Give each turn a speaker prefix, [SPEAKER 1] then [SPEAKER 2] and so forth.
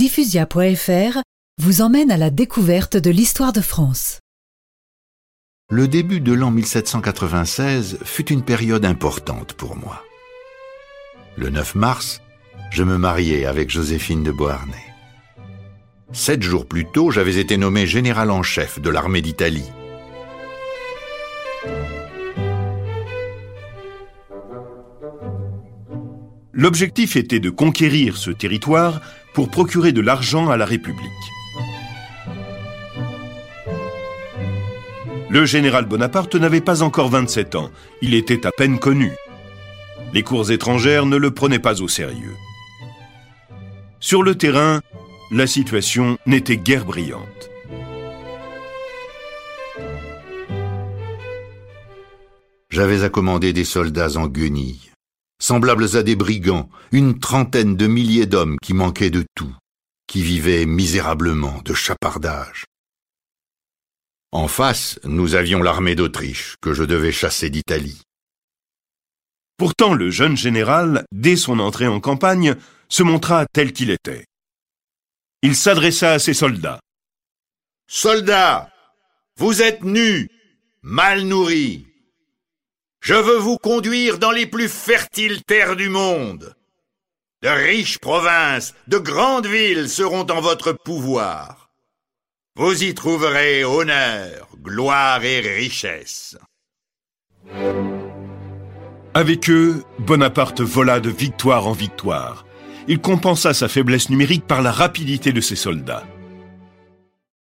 [SPEAKER 1] Diffusia.fr vous emmène à la découverte de l'histoire de France.
[SPEAKER 2] Le début de l'an 1796 fut une période importante pour moi. Le 9 mars, je me mariai avec Joséphine de Beauharnais. Sept jours plus tôt, j'avais été nommé général en chef de l'armée d'Italie.
[SPEAKER 3] L'objectif était de conquérir ce territoire pour procurer de l'argent à la République. Le général Bonaparte n'avait pas encore 27 ans, il était à peine connu. Les cours étrangères ne le prenaient pas au sérieux. Sur le terrain, la situation n'était guère brillante.
[SPEAKER 2] J'avais accommandé des soldats en guenilles semblables à des brigands, une trentaine de milliers d'hommes qui manquaient de tout, qui vivaient misérablement de chapardage. En face, nous avions l'armée d'Autriche, que je devais chasser d'Italie.
[SPEAKER 3] Pourtant, le jeune général, dès son entrée en campagne, se montra tel qu'il était. Il s'adressa à ses soldats.
[SPEAKER 2] Soldats, vous êtes nus, mal nourris, je veux vous conduire dans les plus fertiles terres du monde. De riches provinces, de grandes villes seront en votre pouvoir. Vous y trouverez honneur, gloire et richesse.
[SPEAKER 3] Avec eux, Bonaparte vola de victoire en victoire. Il compensa sa faiblesse numérique par la rapidité de ses soldats.